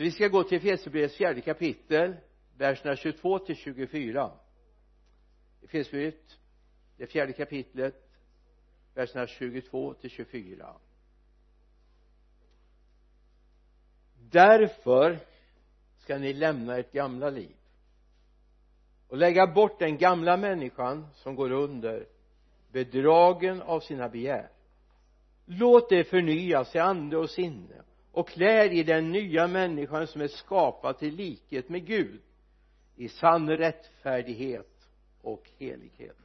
så vi ska gå till Efesierbrevets fjärde kapitel verserna 22 till 24 Efesierbrevet det fjärde kapitlet verserna 22 till 24 därför ska ni lämna ert gamla liv och lägga bort den gamla människan som går under bedragen av sina begär. Låt det förnyas i ande och sinne och klär i den nya människan som är skapad till likhet med Gud i sann rättfärdighet och helighet.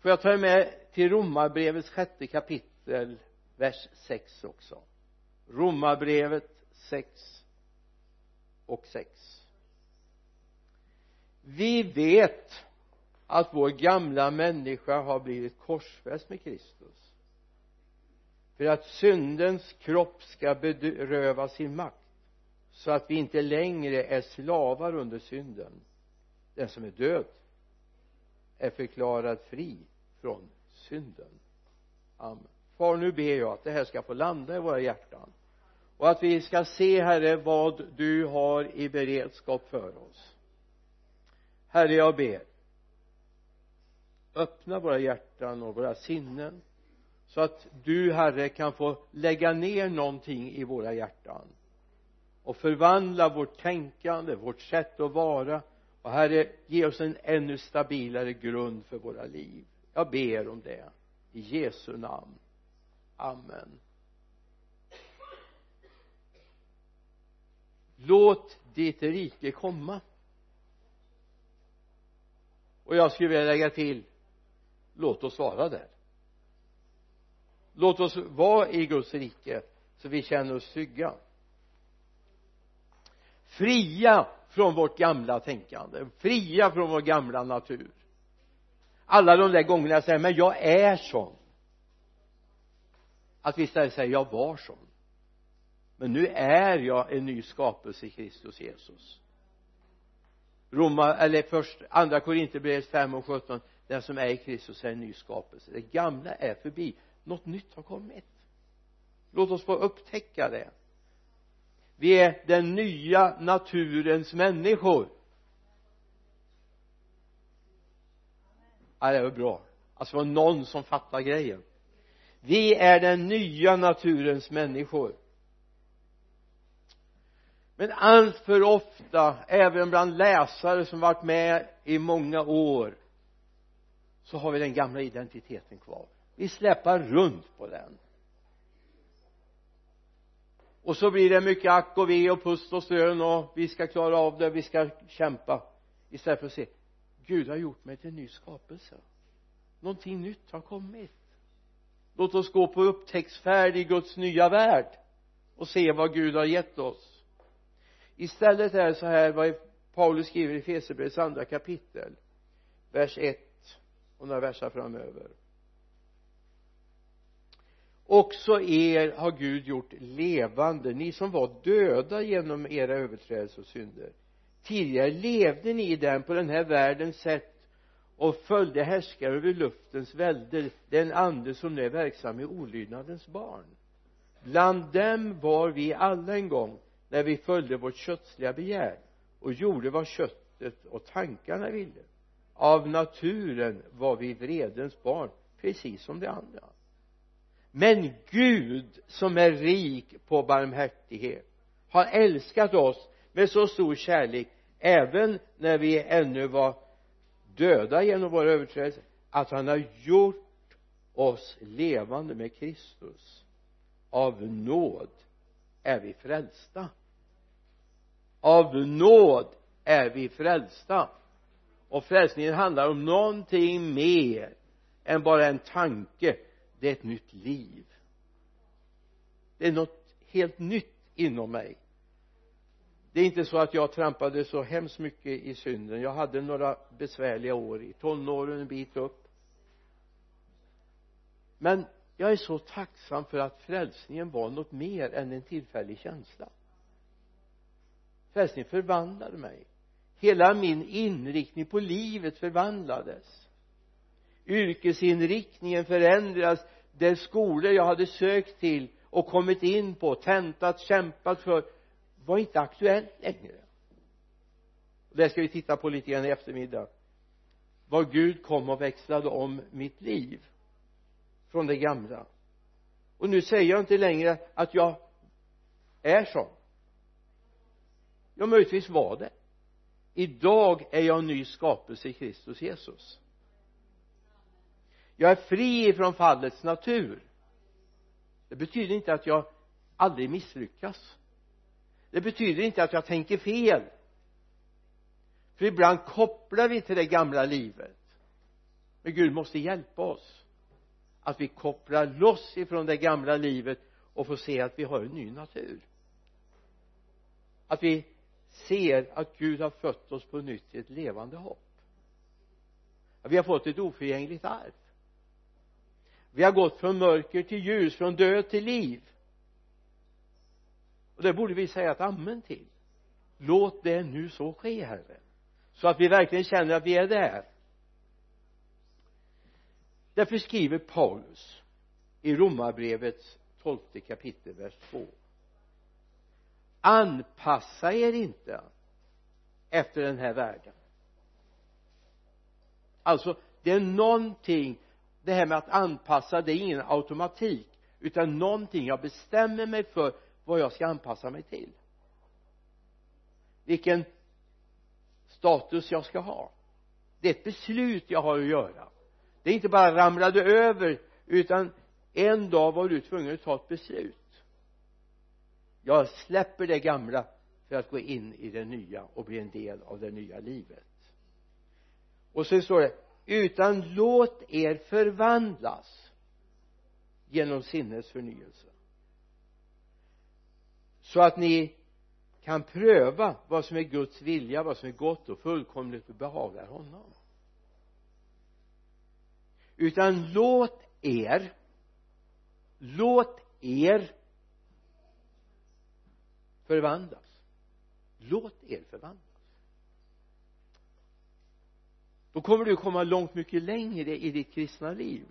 Får jag ta er med till romarbrevets sjätte kapitel vers 6 också? Romarbrevet 6 och 6 vi vet att vår gamla människa har blivit korsfäst med Kristus för att syndens kropp ska beröva sin makt så att vi inte längre är slavar under synden. Den som är död är förklarad fri från synden. Amen. Far nu ber jag att det här ska få landa i våra hjärtan och att vi ska se herre vad du har i beredskap för oss. Herre jag ber. Öppna våra hjärtan och våra sinnen så att du herre kan få lägga ner någonting i våra hjärtan och förvandla vårt tänkande, vårt sätt att vara. Och herre ge oss en ännu stabilare grund för våra liv. Jag ber om det. I Jesu namn. Amen. Låt ditt rike komma. Och jag skulle vilja lägga till låt oss vara där låt oss vara i Guds rike så vi känner oss trygga. Fria från vårt gamla tänkande fria från vår gamla natur. Alla de där gångerna jag säger men jag är sån. Att vi istället säger jag var sån. Men nu är jag en ny skapelse i Kristus Jesus. Roma, eller först andra Korinthierbrevet 5 och 17 den som är i Kristus är en ny skapelse. Det gamla är förbi något nytt har kommit. Låt oss få upptäcka det. Vi är den nya naturens människor. Ja det var bra. Alltså det var någon som fattade grejen. Vi är den nya naturens människor. Men allt för ofta även bland läsare som varit med i många år så har vi den gamla identiteten kvar vi släpar runt på den. Och så blir det mycket ack och ve och pust och stön och vi ska klara av det, vi ska kämpa. Istället för att se Gud har gjort mig till en ny skapelse. Någonting nytt har kommit. Låt oss gå på upptäcktsfärd i Guds nya värld och se vad Gud har gett oss. Istället är det så här vad Paulus skriver i Fesebrevets andra kapitel vers 1 och några verser framöver också er har Gud gjort levande. Ni som var döda genom era överträdelser och synder. Tidigare levde ni i den på den här världens sätt och följde härskare över luftens välde den ande som nu är verksam i olydnadens barn. Bland dem var vi alla en gång när vi följde vårt kötsliga begär och gjorde vad köttet och tankarna ville. Av naturen var vi vredens barn precis som de andra men Gud som är rik på barmhärtighet har älskat oss med så stor kärlek även när vi ännu var döda genom våra överträdelser att han har gjort oss levande med Kristus. Av nåd är vi frälsta. Av nåd är vi frälsta. Och frälsningen handlar om någonting mer än bara en tanke det är ett nytt liv. Det är något helt nytt inom mig. Det är inte så att jag trampade så hemskt mycket i synden. Jag hade några besvärliga år i tonåren en bit upp. Men jag är så tacksam för att frälsningen var något mer än en tillfällig känsla. Frälsningen förvandlade mig. Hela min inriktning på livet förvandlades yrkesinriktningen förändras. De skolor jag hade sökt till och kommit in på tentat, kämpat för var inte aktuellt längre. Det ska vi titta på lite grann i eftermiddag. Vad Gud kom och växlade om mitt liv från det gamla. Och nu säger jag inte längre att jag är sån. Jag möjligtvis var det. Idag är jag en ny skapelse i Kristus Jesus jag är fri från fallets natur. Det betyder inte att jag aldrig misslyckas. Det betyder inte att jag tänker fel. För ibland kopplar vi till det gamla livet. Men Gud måste hjälpa oss att vi kopplar loss ifrån det gamla livet och får se att vi har en ny natur. Att vi ser att Gud har fött oss på nytt i ett levande hopp. Att vi har fått ett oförgängligt arv vi har gått från mörker till ljus, från död till liv. Och det borde vi säga ett amen till. Låt det nu så ske herre så att vi verkligen känner att vi är där. Därför skriver Paulus i romarbrevets tolfte kapitel vers 2 anpassa er inte efter den här världen. Alltså det är någonting det här med att anpassa det är ingen automatik utan någonting jag bestämmer mig för vad jag ska anpassa mig till. Vilken status jag ska ha. Det är ett beslut jag har att göra. Det är inte bara ramlade över utan en dag var du tvungen att ta ett beslut. Jag släpper det gamla för att gå in i det nya och bli en del av det nya livet. Och sen står det utan låt er förvandlas genom sinnets förnyelse. Så att ni kan pröva vad som är Guds vilja, vad som är gott och fullkomligt och behagar honom. Utan låt er låt er förvandlas. Låt er förvandlas då kommer du komma långt mycket längre i ditt kristna liv.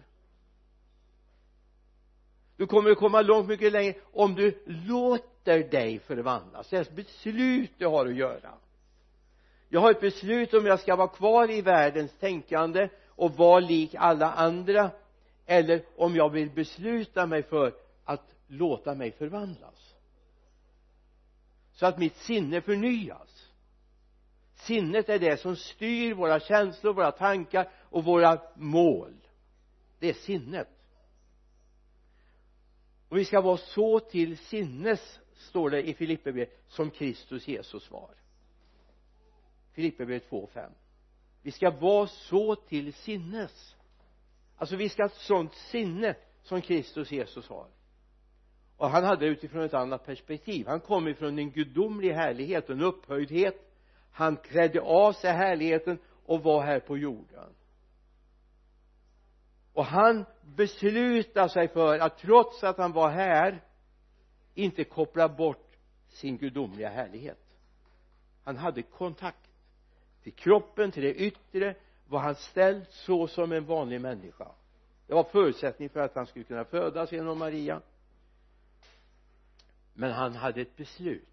Du kommer att komma långt mycket längre om du låter dig förvandlas. Det är ett beslut du har att göra. Jag har ett beslut om jag ska vara kvar i världens tänkande och vara lik alla andra eller om jag vill besluta mig för att låta mig förvandlas. Så att mitt sinne förnyas sinnet är det som styr våra känslor, våra tankar och våra mål. Det är sinnet. Och vi ska vara så till sinnes står det i Filipperbrevet som Kristus Jesus var. Filipperbrevet 2.5 vi ska vara så till sinnes. Alltså vi ska ha ett sånt sinne som Kristus Jesus har. Och han hade det utifrån ett annat perspektiv. Han kom ifrån en gudomlig härlighet och en upphöjdhet han klädde av sig härligheten och var här på jorden. Och han beslutade sig för att trots att han var här inte koppla bort sin gudomliga härlighet. Han hade kontakt till kroppen, till det yttre var han ställd så som en vanlig människa. Det var förutsättning för att han skulle kunna födas genom Maria. Men han hade ett beslut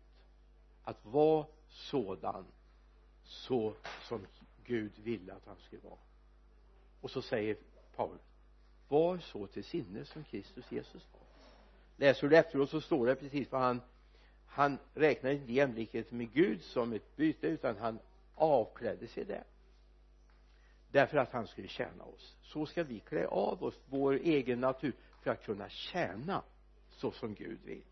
att vara sådan så som Gud ville att han skulle vara. Och så säger Paulus var så till sinne som Kristus Jesus var. Läser du efteråt så står det precis vad han han räknade inte jämlikhet med Gud som ett byte utan han avklädde sig det därför att han skulle tjäna oss. Så ska vi klä av oss vår egen natur för att kunna tjäna så som Gud vill.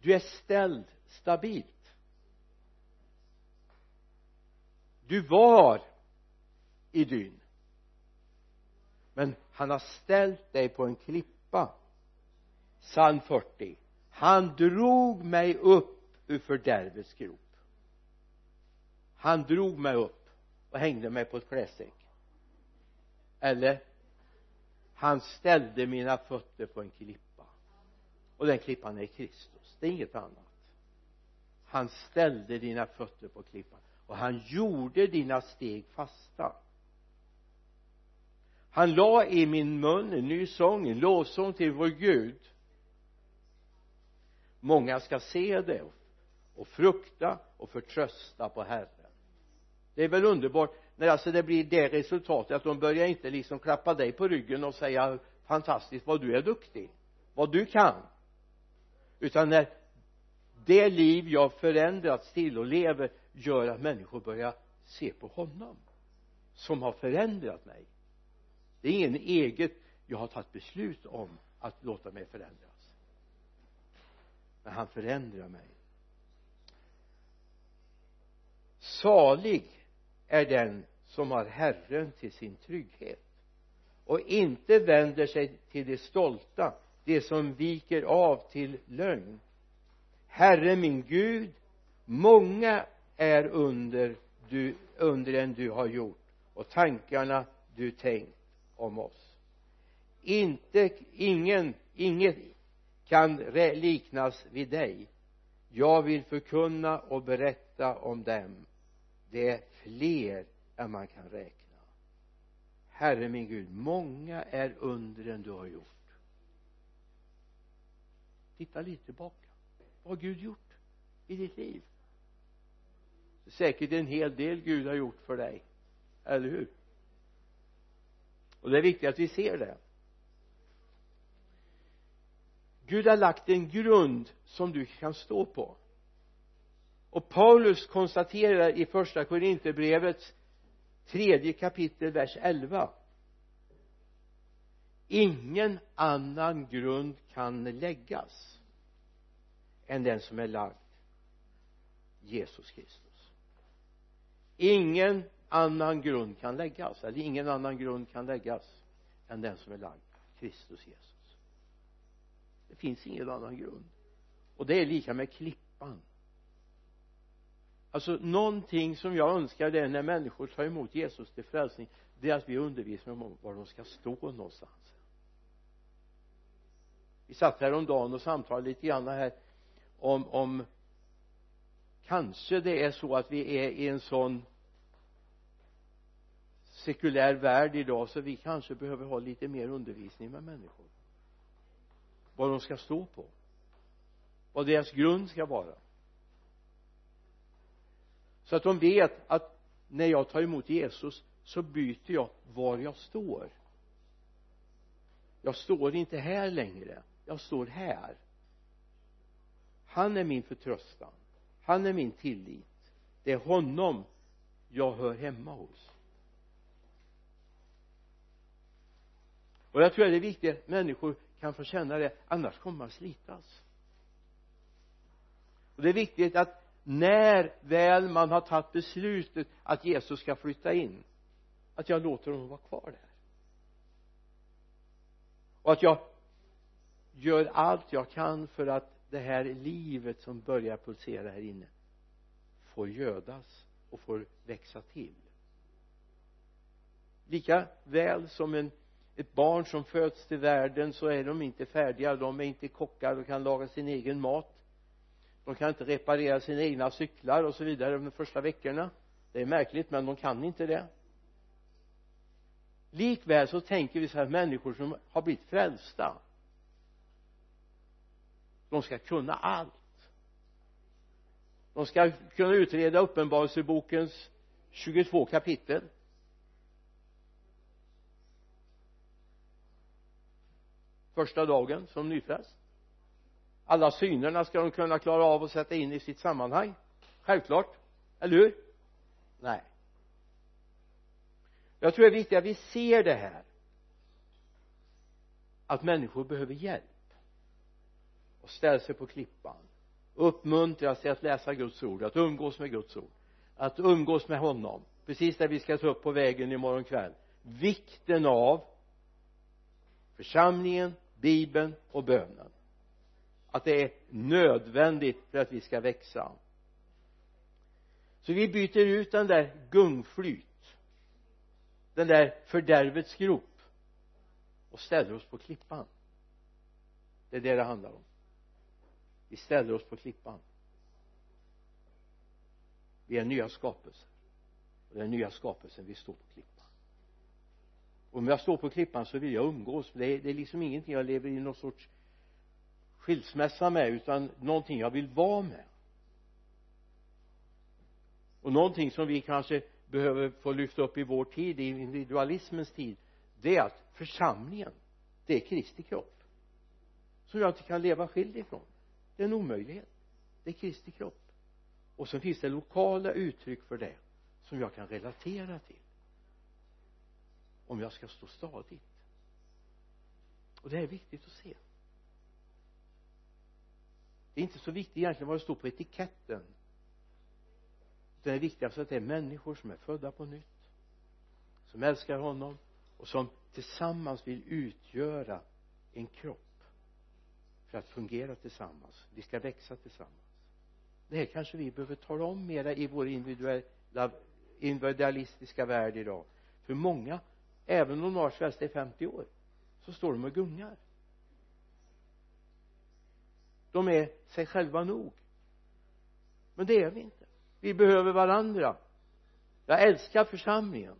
Du är ställd stabilt. Du var i dyn. Men han har ställt dig på en klippa. Psalm 40 han drog mig upp ur fördärvets grop. Han drog mig upp och hängde mig på ett klädsäck eller han ställde mina fötter på en klippa. Och den klippan är Kristus. Det är inget annat han ställde dina fötter på klippan och han gjorde dina steg fasta. Han la i min mun en ny sång, en lovsång till vår Gud. Många ska se det och frukta och förtrösta på Herren. Det är väl underbart när alltså det blir det resultatet att de börjar inte liksom klappa dig på ryggen och säga fantastiskt vad du är duktig vad du kan. Utan när det liv jag förändrats till och lever gör att människor börjar se på honom som har förändrat mig. Det är ingen eget jag har tagit beslut om att låta mig förändras. Men han förändrar mig. Salig är den som har Herren till sin trygghet och inte vänder sig till de stolta de som viker av till lögn. Herre min Gud många är under du, undren du har gjort och tankarna du tänkt om oss. Inte, ingen, inget kan liknas vid dig. Jag vill förkunna och berätta om dem. Det är fler än man kan räkna. Herre min Gud många är undren du har gjort. Titta lite tillbaka vad har Gud gjort i ditt liv? Säkert en hel del Gud har gjort för dig. Eller hur? Och det är viktigt att vi ser det. Gud har lagt en grund som du kan stå på. Och Paulus konstaterar i första Korinthierbrevets tredje kapitel vers 11 ingen annan grund kan läggas än den som är lagd. Jesus Kristus. Ingen annan grund kan läggas eller ingen annan grund kan läggas än den som är lagd Kristus Jesus. Det finns ingen annan grund. Och det är lika med klippan. Alltså någonting som jag önskar det är när människor tar emot Jesus till frälsning det är att vi undervisar dem om var de ska stå någonstans. Vi satt häromdagen och samtalade lite grann här om, om kanske det är så att vi är i en sån sekulär värld idag så vi kanske behöver ha lite mer undervisning med människor. Vad de ska stå på. Vad deras grund ska vara. Så att de vet att när jag tar emot Jesus så byter jag var jag står. Jag står inte här längre. Jag står här han är min förtröstan. Han är min tillit. Det är honom jag hör hemma hos. Och jag tror att det är viktigt att människor kan få känna det annars kommer man slitas. Och det är viktigt att när väl man har tagit beslutet att Jesus ska flytta in att jag låter honom vara kvar där. Och att jag gör allt jag kan för att det här livet som börjar pulsera här inne får gödas och får växa till. Lika väl som en ett barn som föds till världen så är de inte färdiga. De är inte kockar. Och kan laga sin egen mat. De kan inte reparera sina egna cyklar och så vidare de första veckorna. Det är märkligt men de kan inte det. Likväl så tänker vi så här människor som har blivit frälsta de ska kunna allt. De ska kunna utreda uppenbarelsebokens 22 kapitel. Första dagen som nyfrälst. Alla synerna ska de kunna klara av att sätta in i sitt sammanhang. Självklart. Eller hur? Nej. Jag tror det är viktigt att vi ser det här. Att människor behöver hjälp och ställ sig på klippan uppmuntras till att läsa Guds ord att umgås med Guds ord att umgås med honom precis det vi ska ta upp på vägen imorgon kväll. Vikten av församlingen, bibeln och bönen. Att det är nödvändigt för att vi ska växa. Så vi byter ut den där gungflyt den där fördärvets grop och ställer oss på klippan. Det är det det handlar om vi ställer oss på klippan. Vi är nya skapelser. Och den nya skapelsen vi står på klippan. Och om jag står på klippan så vill jag umgås. Det är, det är liksom ingenting jag lever i någon sorts skilsmässa med utan någonting jag vill vara med. Och någonting som vi kanske behöver få lyfta upp i vår tid i individualismens tid det är att församlingen det är Kristi kropp som jag inte kan leva skild ifrån det är en omöjlighet. Det är Kristi kropp. Och så finns det lokala uttryck för det som jag kan relatera till. Om jag ska stå stadigt. Och det är viktigt att se. Det är inte så viktigt egentligen vad det står på etiketten. Utan det viktigaste är att det är människor som är födda på nytt som älskar honom och som tillsammans vill utgöra en kropp för att fungera tillsammans. Vi ska växa tillsammans. Det här kanske vi behöver tala om mera i vår individuella individualistiska värld idag. För många även om de har svälst i 50 år så står de och gungar. De är sig själva nog. Men det är vi inte. Vi behöver varandra. Jag älskar församlingen.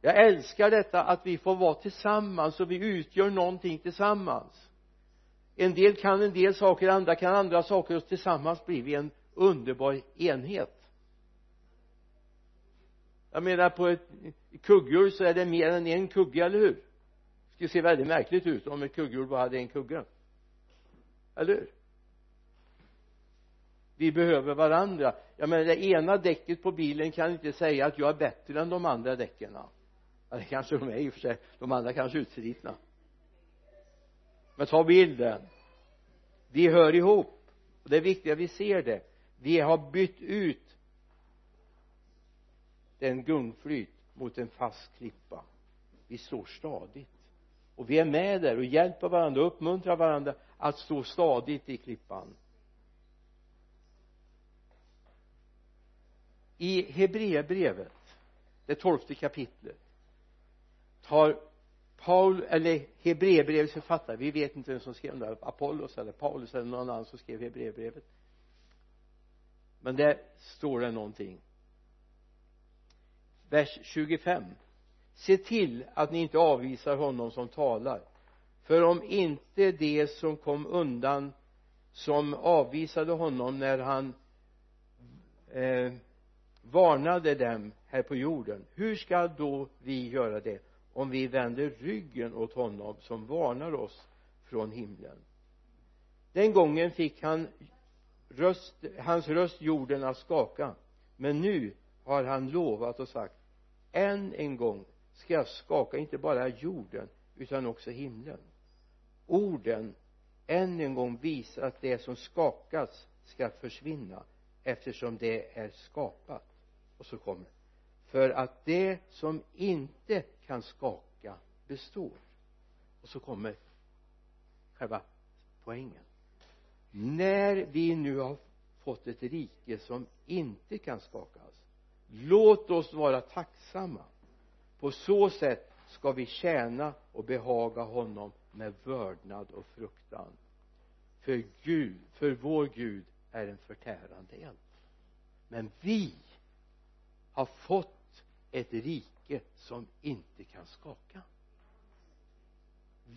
Jag älskar detta att vi får vara tillsammans och vi utgör någonting tillsammans en del kan en del saker andra kan andra saker och tillsammans blir vi en underbar enhet. Jag menar på ett kugghjul så är det mer än en kugge, eller hur? Det skulle se väldigt märkligt ut om ett kugghjul bara hade en kugge. Eller hur? Vi behöver varandra. Jag menar det ena däcket på bilen kan inte säga att jag är bättre än de andra däcken ja det kanske de är i och för sig. De andra kanske är utslitna men ta bilden. Vi hör ihop. Och det är viktigt att vi ser det. Vi har bytt ut den gungflyt mot en fast klippa. Vi står stadigt. Och vi är med där och hjälper varandra och uppmuntrar varandra att stå stadigt i klippan. I Hebreerbrevet det tolfte kapitlet tar Paul eller Hebreerbrevets författare vi vet inte vem som skrev det Apollos eller Paulus eller någon annan som skrev Hebreerbrevet. Men där står det någonting. Vers 25 se till att ni inte avvisar honom som talar. För om inte det som kom undan som avvisade honom när han eh, varnade dem här på jorden hur ska då vi göra det? Om vi vänder ryggen åt honom som varnar oss från himlen. Den gången fick han röst, hans röst jorden att skaka men nu har han lovat och sagt än en gång ska jag skaka inte bara jorden utan också himlen. Orden än en gång visar att det som skakas ska försvinna eftersom det är skapat. Och så kommer för att det som inte kan skaka består. Och så kommer själva poängen. När vi nu har fått ett rike som inte kan skakas låt oss vara tacksamma. På så sätt ska vi tjäna och behaga honom med vördnad och fruktan. För Gud, för vår Gud är en förtärande eld. Men vi har fått ett rike som inte kan skaka.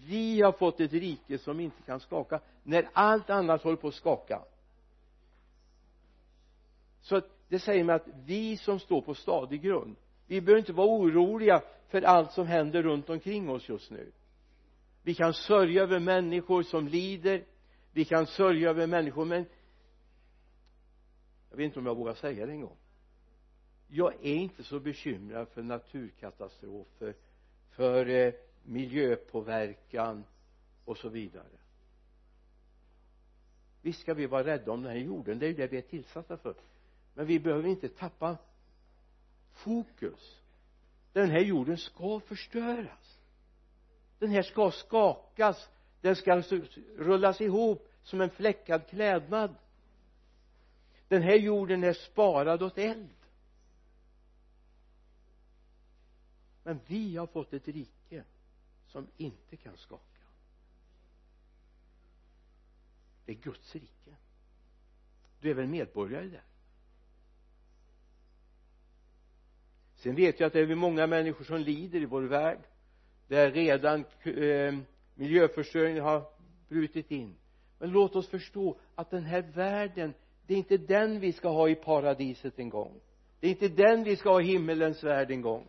Vi har fått ett rike som inte kan skaka. När allt annat håller på att skaka. Så det säger mig att vi som står på stadig grund vi behöver inte vara oroliga för allt som händer runt omkring oss just nu. Vi kan sörja över människor som lider. Vi kan sörja över människor men jag vet inte om jag vågar säga det en gång jag är inte så bekymrad för naturkatastrofer för eh, miljöpåverkan och så vidare. Visst ska vi vara rädda om den här jorden det är ju det vi är tillsatta för. Men vi behöver inte tappa fokus. Den här jorden ska förstöras. Den här ska skakas. Den ska rullas ihop som en fläckad klädnad. Den här jorden är sparad åt eld. Men vi har fått ett rike som inte kan skaka. Det är Guds rike. Du är väl medborgare där? Sen vet jag att det är många människor som lider i vår värld där redan eh, miljöförstöringen har brutit in. Men låt oss förstå att den här världen det är inte den vi ska ha i paradiset en gång. Det är inte den vi ska ha i himmelens värld en gång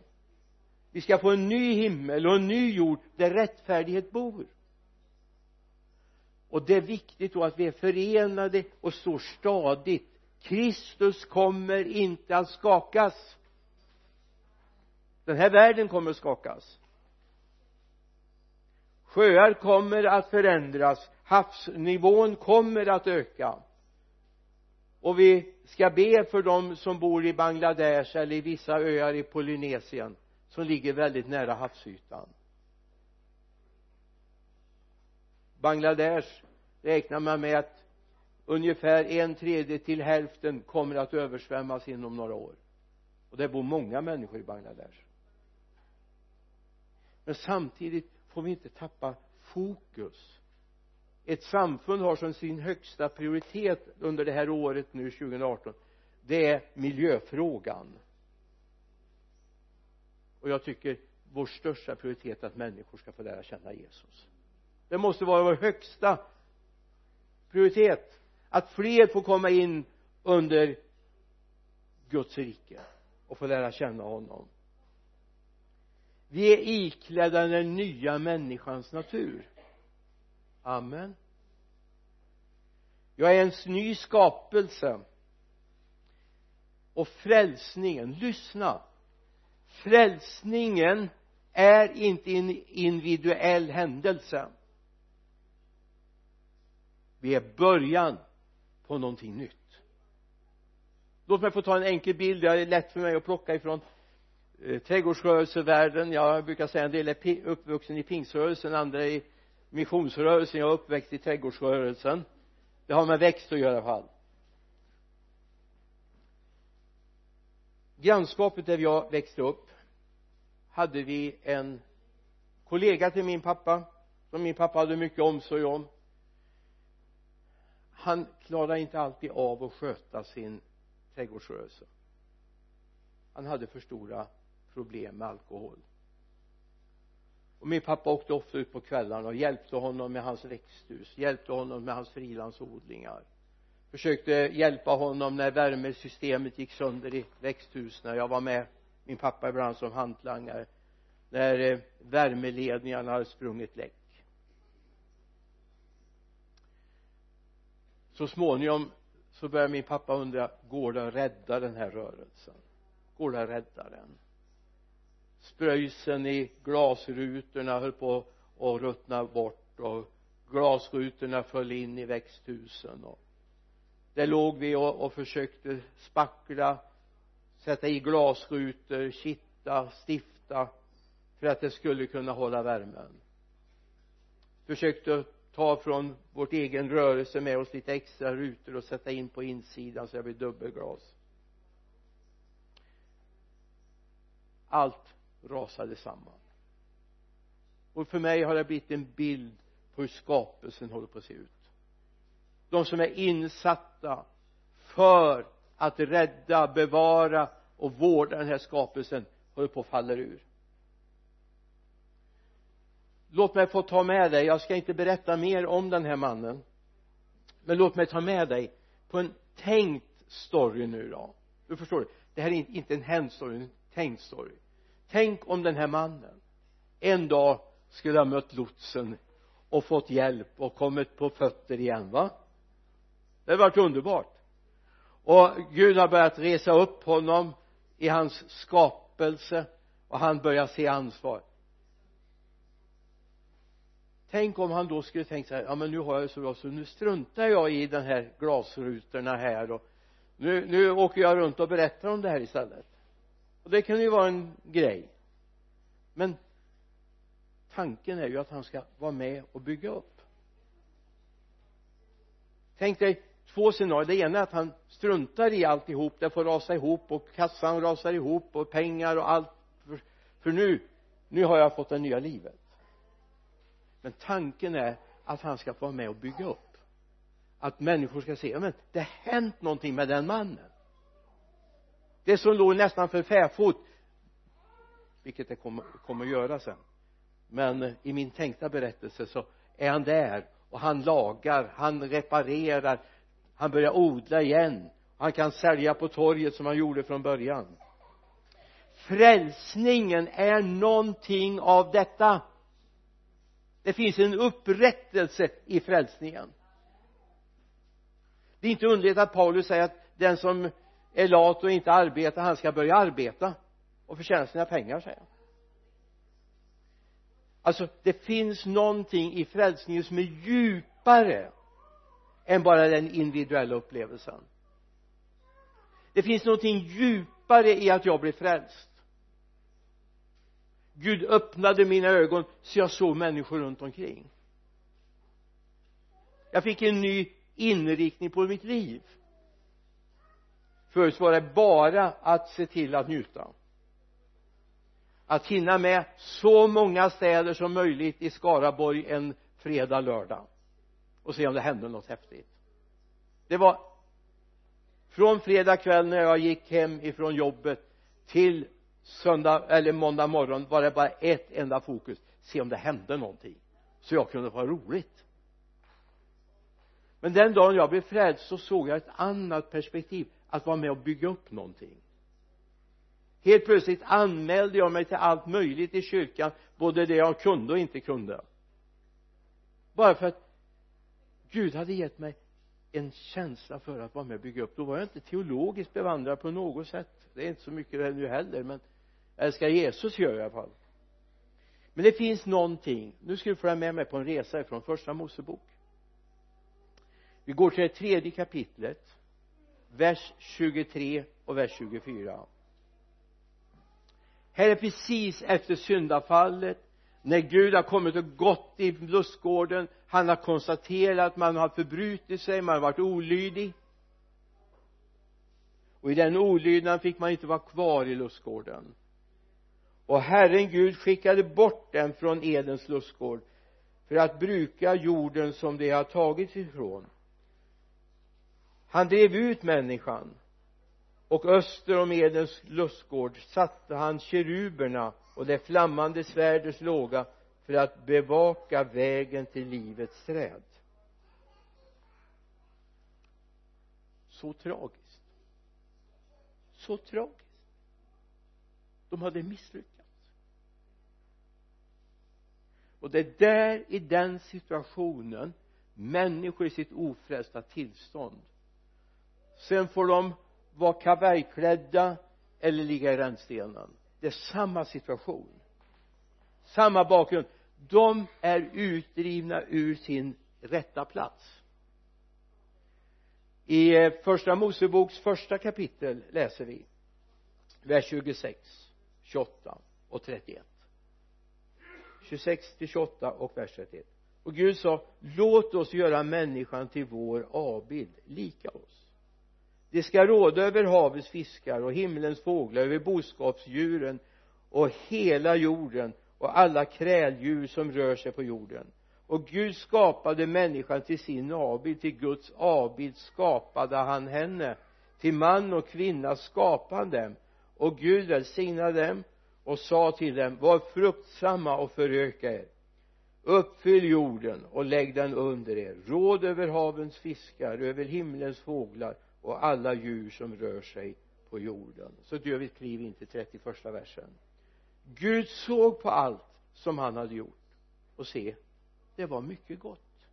vi ska få en ny himmel och en ny jord där rättfärdighet bor. Och det är viktigt då att vi är förenade och står stadigt. Kristus kommer inte att skakas. Den här världen kommer att skakas. Sjöar kommer att förändras. Havsnivån kommer att öka. Och vi ska be för dem som bor i Bangladesh eller i vissa öar i Polynesien som ligger väldigt nära havsytan. Bangladesh räknar man med att ungefär en tredje till hälften kommer att översvämmas inom några år. Och det bor många människor i Bangladesh. Men samtidigt får vi inte tappa fokus. Ett samfund har som sin högsta prioritet under det här året nu 2018 det är miljöfrågan och jag tycker vår största prioritet är att människor ska få lära känna Jesus. Det måste vara vår högsta prioritet att fler får komma in under Guds rike och få lära känna honom. Vi är iklädda den nya människans natur. Amen. Jag är en ny skapelse. Och frälsningen, lyssna frälsningen är inte en individuell händelse. Vi är början på någonting nytt. Låt mig få ta en enkel bild. Det är lätt för mig att plocka ifrån eh, trädgårdsrörelsevärlden. Jag brukar säga en del är uppvuxen i pingströrelsen andra i missionsrörelsen. Jag är uppväxt i trädgårdsrörelsen. Det har med växt att göra i alla fall. Grannskapet där jag växte upp hade vi en kollega till min pappa som min pappa hade mycket omsorg om. Han klarade inte alltid av att sköta sin trädgårdsrörelse. Han hade för stora problem med alkohol. Och min pappa åkte ofta ut på kvällarna och hjälpte honom med hans växthus hjälpte honom med hans frilandsodlingar försökte hjälpa honom när värmesystemet gick sönder i växthusen. Jag var med min pappa ibland som hantlangare när eh, värmeledningarna hade sprungit läck. Så småningom så började min pappa undra går det att rädda den här rörelsen? Går det att rädda den? Spröjsen i glasrutorna höll på att ruttna bort och glasrutorna föll in i växthusen och där låg vi och, och försökte spackla sätta i glasrutor, kitta, stifta för att det skulle kunna hålla värmen. Försökte ta från vårt egen rörelse med oss lite extra rutor och sätta in på insidan så det blev dubbelglas. Allt rasade samman. Och för mig har det blivit en bild på hur skapelsen håller på att se ut de som är insatta för att rädda, bevara och vårda den här skapelsen håller på att falla ur. Låt mig få ta med dig jag ska inte berätta mer om den här mannen men låt mig ta med dig på en tänkt story nu då. Du förstår det här är inte en händ story, en tänkt story. Tänk om den här mannen en dag skulle ha mött lotsen och fått hjälp och kommit på fötter igen va? Det har varit underbart. Och Gud har börjat resa upp honom i hans skapelse och han börjar se ansvar. Tänk om han då skulle tänkt så här ja men nu har jag det så bra så nu struntar jag i den här glasrutorna här och nu, nu åker jag runt och berättar om det här istället. Och det kan ju vara en grej. Men tanken är ju att han ska vara med och bygga upp. Tänk dig två scenarier. Det ena är att han struntar i alltihop. Det får rasa ihop och kassan rasar ihop och pengar och allt. För, för nu nu har jag fått det nya livet. Men tanken är att han ska få vara med och bygga upp. Att människor ska se ja men det har hänt någonting med den mannen. Det som låg nästan för fäfot vilket det kommer, kommer att göra sen. Men i min tänkta berättelse så är han där och han lagar, han reparerar han börjar odla igen. Han kan sälja på torget som han gjorde från början. Frälsningen är någonting av detta. Det finns en upprättelse i frälsningen. Det är inte underligt att Paulus säger att den som är lat och inte arbetar han ska börja arbeta och förtjäna sina pengar säger han. Alltså det finns någonting i frälsningen som är djupare än bara den individuella upplevelsen. Det finns någonting djupare i att jag blir frälst. Gud öppnade mina ögon så jag såg människor runt omkring. Jag fick en ny inriktning på mitt liv. Förut var det bara att se till att njuta. Att hinna med så många städer som möjligt i Skaraborg en fredag, lördag och se om det hände något häftigt. Det var från fredag kväll när jag gick hem ifrån jobbet till söndag eller måndag morgon var det bara ett enda fokus se om det hände någonting så jag kunde få roligt. Men den dagen jag blev frälst så såg jag ett annat perspektiv att vara med och bygga upp någonting. Helt plötsligt anmälde jag mig till allt möjligt i kyrkan både det jag kunde och inte kunde. Bara för att Gud hade gett mig en känsla för att vara med och bygga upp. Då var jag inte teologiskt bevandrad på något sätt. Det är inte så mycket det nu heller men jag älskar Jesus gör jag i alla fall. Men det finns någonting. Nu ska du följa med mig på en resa ifrån första Mosebok. Vi går till det tredje kapitlet vers 23 och vers 24 här är precis efter syndafallet när Gud har kommit och gått i lustgården han har konstaterat att man har förbrutit sig, man har varit olydig. Och i den olydnaden fick man inte vara kvar i lustgården. Och Herren Gud skickade bort den från Edens lustgård för att bruka jorden som de har tagits ifrån. Han drev ut människan och öster om Edens lustgård satte han keruberna och det flammande svärdets låga för att bevaka vägen till livets träd. Så tragiskt. Så tragiskt. De hade misslyckats. Och det är där i den situationen människor i sitt ofrälsta tillstånd. Sen får de vara kavajklädda eller ligga i rännstenen det är samma situation. Samma bakgrund. De är utdrivna ur sin rätta plats. I eh, första Moseboks första kapitel läser vi vers 26 28 och 31 26 till 28 och vers 31 och Gud sa låt oss göra människan till vår avbild lika oss de ska råda över havets fiskar och himlens fåglar över boskapsdjuren och hela jorden och alla kräldjur som rör sig på jorden. Och Gud skapade människan till sin avbild till Guds avbild skapade han henne. Till man och kvinna skapade han dem. Och Gud välsignade dem och sa till dem var fruktsamma och föröka er. Uppfyll jorden och lägg den under er. Råd över havens fiskar över himlens fåglar och alla djur som rör sig på jorden. Så gör vi ett kliv in till 31 versen. Gud såg på allt som han hade gjort. Och se det var mycket gott.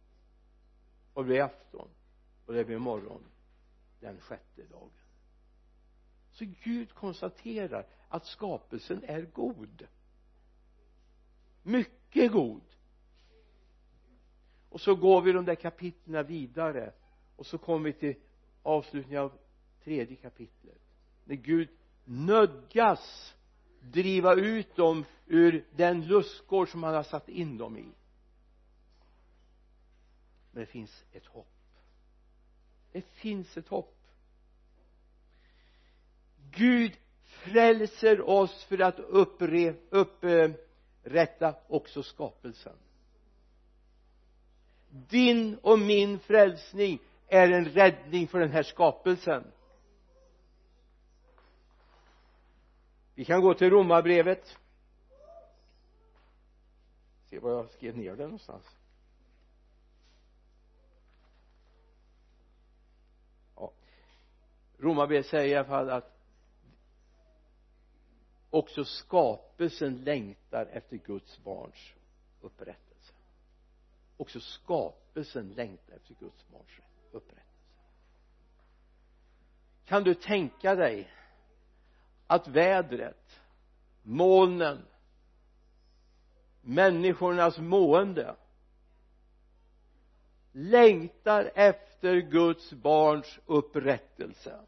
Och det blev afton. Och det blev morgon den sjätte dagen. Så Gud konstaterar att skapelsen är god. Mycket god. Och så går vi de där kapitlen vidare. Och så kommer vi till avslutningen av tredje kapitlet. När Gud nödgas driva ut dem ur den lustgård som han har satt in dem i. Men det finns ett hopp. Det finns ett hopp. Gud frälser oss för att uppre, upprätta också skapelsen. Din och min frälsning är en räddning för den här skapelsen. Vi kan gå till romarbrevet se var jag skrev ner det någonstans. Ja. Romarbrevet säger i alla fall att också skapelsen längtar efter Guds barns upprättelse. Också skapelsen längtar efter Guds barns rätt upprättelse. Kan du tänka dig att vädret molnen människornas mående längtar efter Guds barns upprättelse?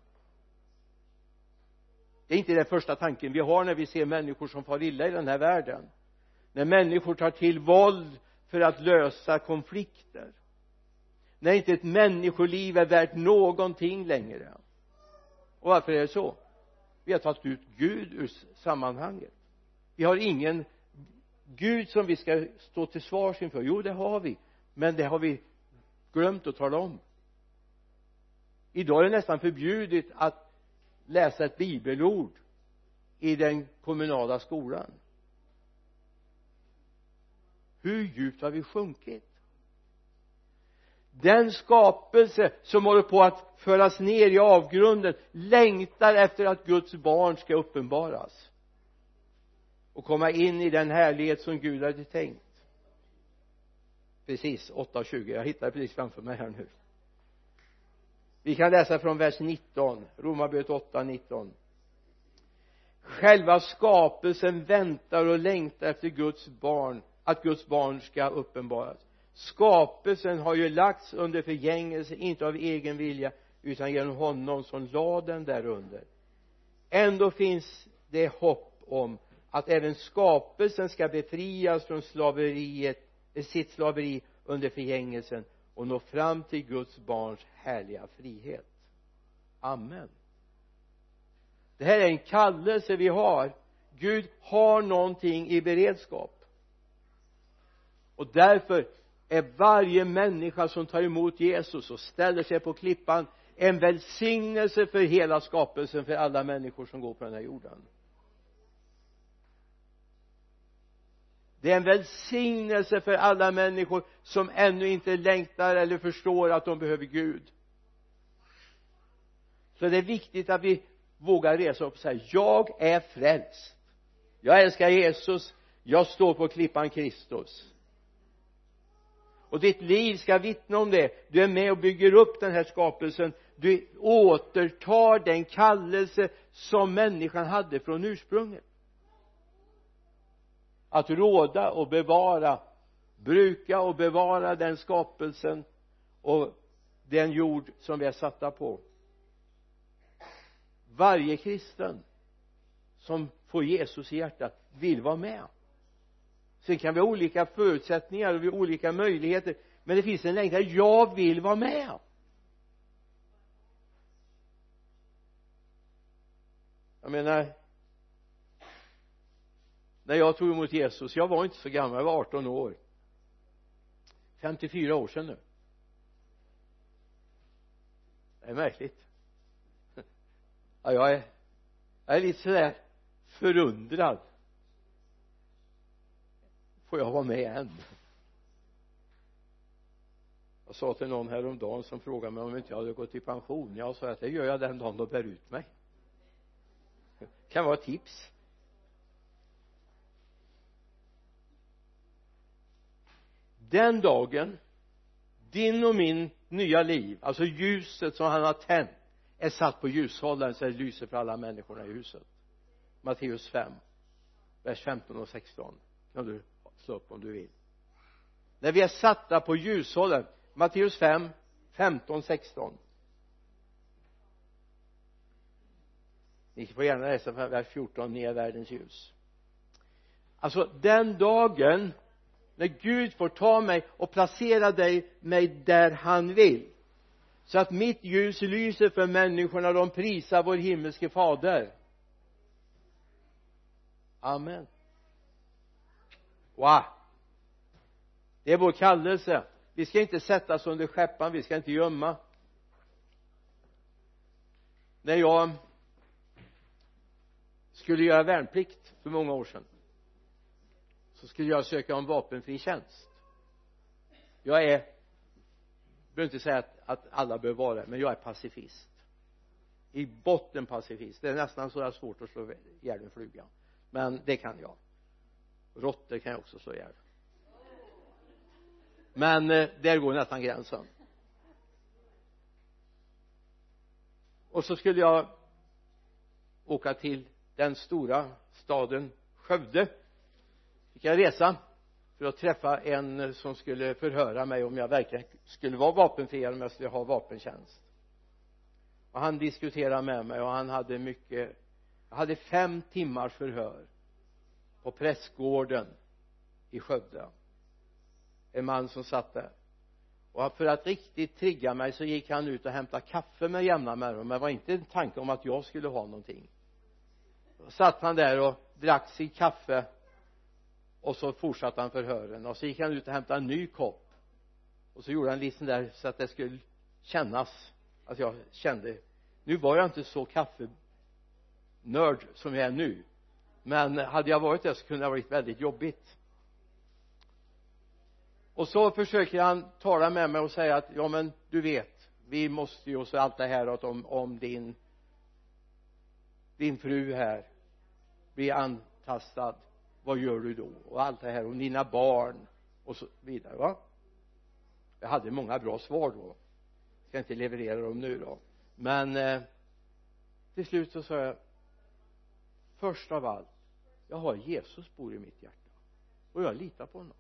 Det är inte den första tanken vi har när vi ser människor som far illa i den här världen. När människor tar till våld för att lösa konflikter när inte ett människoliv är värt någonting längre. Och varför är det så? Vi har tagit ut Gud ur sammanhanget. Vi har ingen Gud som vi ska stå till svars inför. Jo det har vi. Men det har vi glömt att tala om. Idag är det nästan förbjudet att läsa ett bibelord i den kommunala skolan. Hur djupt har vi sjunkit? Den skapelse som håller på att föras ner i avgrunden längtar efter att Guds barn ska uppenbaras. Och komma in i den härlighet som Gud hade tänkt. Precis 8.20 jag hittade det precis framför mig här nu. Vi kan läsa från vers 19 Romarbrevet 8, 19 själva skapelsen väntar och längtar efter Guds barn att Guds barn ska uppenbaras skapelsen har ju lagts under förgängelse inte av egen vilja utan genom honom som lade den därunder ändå finns det hopp om att även skapelsen ska befrias från slaveriet sitt slaveri under förgängelsen och nå fram till Guds barns härliga frihet. Amen. Det här är en kallelse vi har. Gud har någonting i beredskap. Och därför är varje människa som tar emot Jesus och ställer sig på klippan en välsignelse för hela skapelsen för alla människor som går på den här jorden. Det är en välsignelse för alla människor som ännu inte längtar eller förstår att de behöver Gud. Så det är viktigt att vi vågar resa upp och säga jag är frälst. Jag älskar Jesus. Jag står på klippan Kristus och ditt liv ska vittna om det. Du är med och bygger upp den här skapelsen. Du återtar den kallelse som människan hade från ursprunget. Att råda och bevara bruka och bevara den skapelsen och den jord som vi är satta på. Varje kristen som får Jesus i hjärtat vill vara med sen kan vi ha olika förutsättningar och vi har olika möjligheter. Men det finns en längtan. Jag vill vara med. Jag menar när jag tog emot Jesus jag var inte så gammal, jag var 18 år. 54 år sedan nu. Det är märkligt. Ja jag är jag är lite sådär förundrad får jag vara med än jag sa till någon häromdagen som frågade mig om inte jag hade gått i pension. Jag sa att det gör jag den dagen de bär ut mig. Kan vara ett tips. Den dagen din och min nya liv alltså ljuset som han har tänt är satt på ljushållaren så det lyser för alla människorna i huset. Matteus 5 vers 15 och 16 kan du slå upp om du vill. När vi är satta på ljushållet, Matteus 5 15 16 ni får gärna läsa vers 14 ni är världens ljus. Alltså den dagen när Gud får ta mig och placera dig mig där han vill. Så att mitt ljus lyser för människorna de prisar vår himmelske fader. Amen wow. Det är vår kallelse. Vi ska inte sätta oss under skeppan vi ska inte gömma. När jag skulle göra värnplikt för många år sedan så skulle jag söka om vapenfri tjänst. Jag är behöver inte säga att, att alla behöver vara det men jag är pacifist. I botten pacifist. Det är nästan så jag har svårt att slå ihjäl en fluga. Men det kan jag råttor kan jag också slå ihjäl. Men eh, där går nästan gränsen. Och så skulle jag åka till den stora staden Skövde. Fick jag resa för att träffa en eh, som skulle förhöra mig om jag verkligen skulle vara vapenfri om jag skulle ha vapentjänst. Och han diskuterade med mig och han hade mycket jag hade fem timmars förhör på prästgården i Skövde. En man som satt där. Och för att riktigt trigga mig så gick han ut och hämtade kaffe med jämna mellanrum. Men det var inte en tanke om att jag skulle ha någonting. Då satt han där och drack sitt kaffe och så fortsatte han förhören. Och så gick han ut och hämtade en ny kopp. Och så gjorde han lite där så att det skulle kännas att jag kände nu var jag inte så kaffenörd som jag är nu men hade jag varit det så kunde det ha varit väldigt jobbigt. Och så försöker han tala med mig och säga att ja men du vet vi måste ju och så allt det här om, om din din fru här. Blir antastad. Vad gör du då? Och allt det här. Och dina barn. Och så vidare va? Jag hade många bra svar då. Ska inte leverera dem nu då. Men eh, till slut så sa jag först av allt jag har Jesus bor i mitt hjärta. Och jag litar på honom.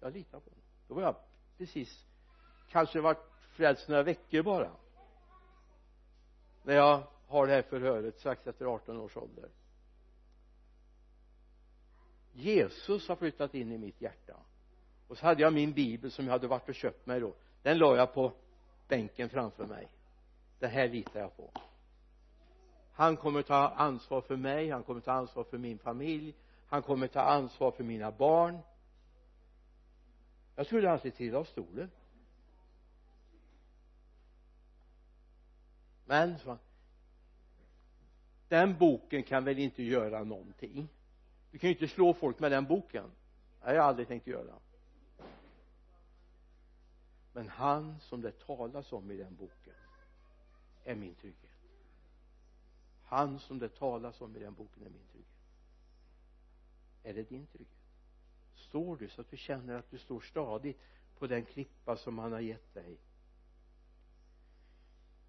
Jag litar på honom. Då var jag precis kanske varit frälst några veckor bara. När jag har det här förhöret strax efter 18 års ålder. Jesus har flyttat in i mitt hjärta. Och så hade jag min bibel som jag hade varit och köpt mig då. Den la jag på bänken framför mig. Det här litar jag på han kommer ta ansvar för mig han kommer ta ansvar för min familj han kommer ta ansvar för mina barn. Jag skulle aldrig trilla av stolen. Men så den boken kan väl inte göra någonting? Du kan ju inte slå folk med den boken. Det har jag aldrig tänkt göra. Men han som det talas om i den boken är min trygghet han som det talas om i den boken är min trygghet. Är det din trygghet? Står du så att du känner att du står stadigt på den klippa som han har gett dig?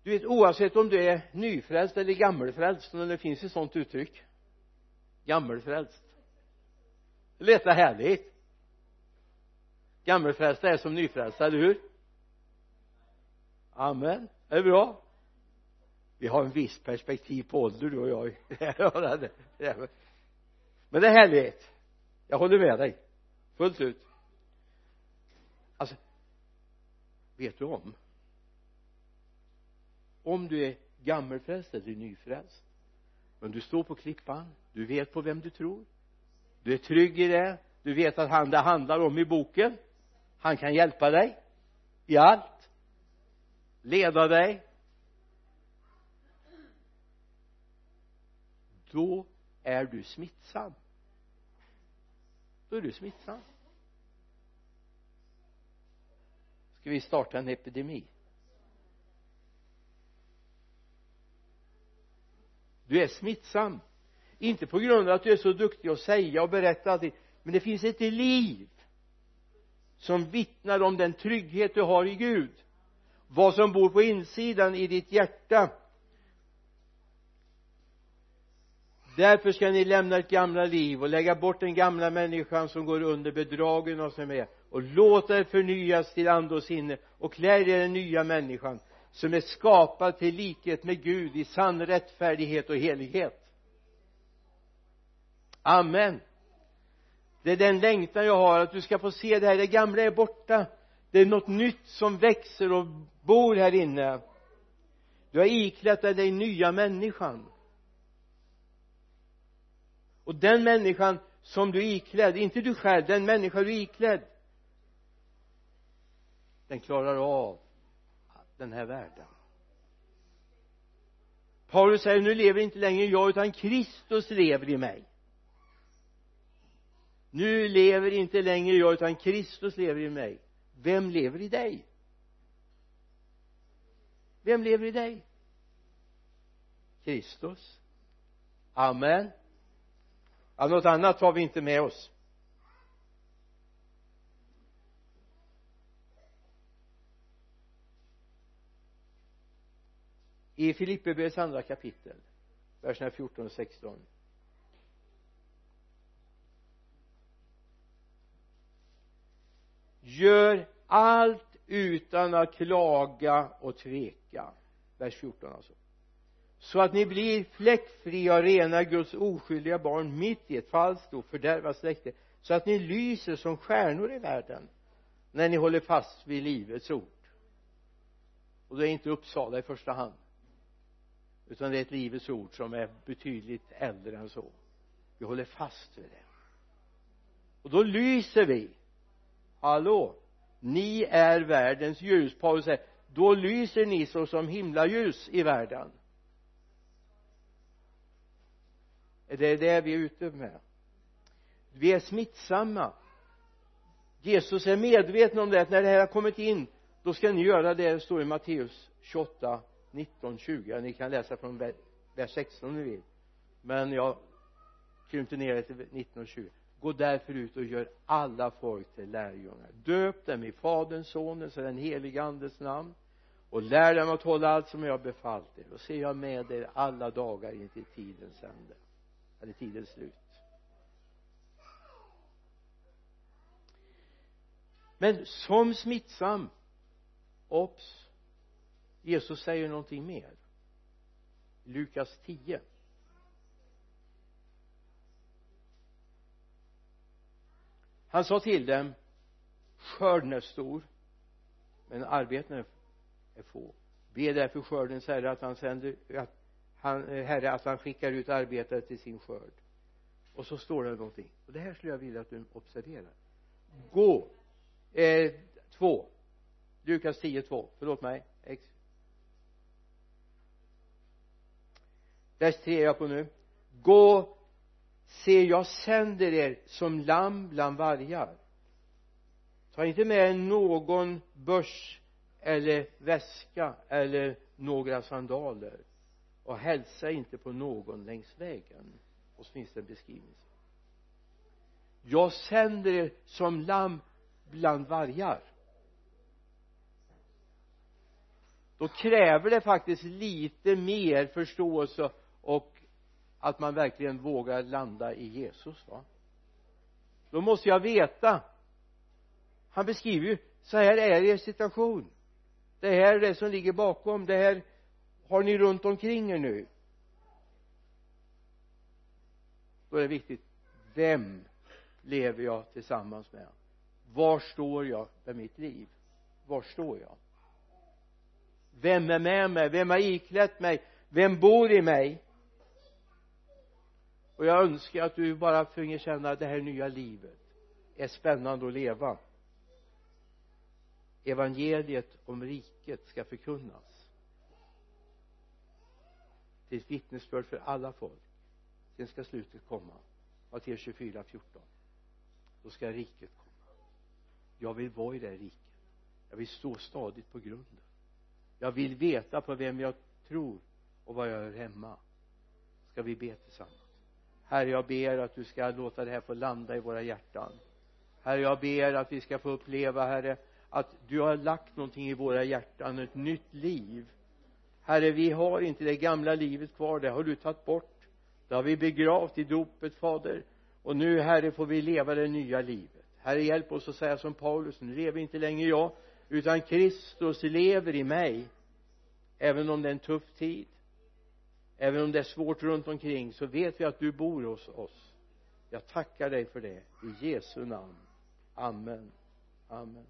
Du vet oavsett om du är nyfrälst eller gammelfrälst om det finns ett sådant uttryck. Gammelfrälst. Det låter härligt. Gammelfrälsta är som nyfrälsta, eller hur? Amen. Är det bra? Vi har en viss perspektiv på ålder du och jag. Men det är härligt. Jag håller med dig. Fullt ut. Alltså vet du om? Om du är gammelfrälst eller nyfrälst men du står på klippan du vet på vem du tror du är trygg i det du vet att han det handlar om i boken han kan hjälpa dig i allt leda dig då är du smittsam. Då är du smittsam. Ska vi starta en epidemi? Du är smittsam. Inte på grund av att du är så duktig att säga och berätta allting men det finns ett liv som vittnar om den trygghet du har i Gud. Vad som bor på insidan i ditt hjärta därför ska ni lämna ett gamla liv och lägga bort den gamla människan som går under bedragen och som är och låta er förnyas till ande och sinne och klä er i den nya människan som är skapad till likhet med Gud i sann rättfärdighet och helighet. Amen. Det är den längtan jag har att du ska få se det här. Det gamla är borta. Det är något nytt som växer och bor här inne. Du har iklätt dig den nya människan och den människan som du är iklädd, inte du själv, den människa du är iklädd den klarar av den här världen. Paulus säger nu lever inte längre jag utan Kristus lever i mig. Nu lever inte längre jag utan Kristus lever i mig. Vem lever i dig? Vem lever i dig? Kristus. Amen ja, något annat har vi inte med oss. I Filipperbrevets andra kapitel verserna 14 och 16 gör allt utan att klaga och tveka. Vers 14 alltså så att ni blir fläckfria och rena Guds oskyldiga barn mitt i ett falskt och fördärvat släkte. Så att ni lyser som stjärnor i världen när ni håller fast vid livets ord. Och det är inte Uppsala i första hand utan det är ett livets ord som är betydligt äldre än så. Vi håller fast vid det. Och då lyser vi. Hallå? Ni är världens ljus. Paulus säger då lyser ni såsom himlaljus i världen. Det är det vi är ute med. Vi är smittsamma. Jesus är medveten om det att när det här har kommit in då ska ni göra det det står i Matteus 28 19 20 ni kan läsa från vers 16 om ni vill. Men jag krympte ner det till 19 och 20 gå därför ut och gör alla folk till lärjungar. Döp dem i faderns sonens och den helige andes namn och lär dem att hålla allt som jag har befallt er. Och se jag med er alla dagar in till tidens ände eller tidens slut? Men som smittsam obs Jesus säger någonting mer. Lukas 10 han sa till dem skörden är stor men arbetena är få. Be därför skördens herre att han sänder att han, eh, herre att han skickar ut arbetare till sin skörd. Och så står det någonting. Och det här skulle jag vilja att du observerar. Gå. Eh, två. Lukas 10, 2 förlåt mig. Vers 3 är jag på nu. Gå. Se jag sänder er som lamm bland vargar. Ta inte med någon börs eller väska eller några sandaler och hälsa inte på någon längs vägen och så finns det en beskrivning. Jag sänder er som lamm bland vargar. Då kräver det faktiskt lite mer förståelse och att man verkligen vågar landa i Jesus va? Då måste jag veta. Han beskriver ju så här är er situation. Det här är det som ligger bakom. Det här har ni runt omkring er nu? Då är det viktigt vem lever jag tillsammans med? Var står jag med mitt liv? Var står jag? Vem är med mig? Vem har iklätt mig? Vem bor i mig? Och jag önskar att du bara finge känna det här nya livet är spännande att leva. Evangeliet om riket ska förkunnas till ett vittnesbörd för alla folk. Sen ska slutet komma. Matteus 24, 14 då ska riket komma. Jag vill vara i det riket. Jag vill stå stadigt på grunden. Jag vill veta på vem jag tror och var jag hör hemma. Ska vi be tillsammans? Herre jag ber att du ska låta det här få landa i våra hjärtan. Herre jag ber att vi ska få uppleva herre att du har lagt någonting i våra hjärtan ett nytt liv herre vi har inte det gamla livet kvar. Det har du tagit bort. Det har vi begravt i dopet fader. Och nu herre får vi leva det nya livet. Herre hjälp oss att säga som Paulus nu lever inte längre jag utan Kristus lever i mig. Även om det är en tuff tid även om det är svårt runt omkring så vet vi att du bor hos oss. Jag tackar dig för det. I Jesu namn. Amen. Amen.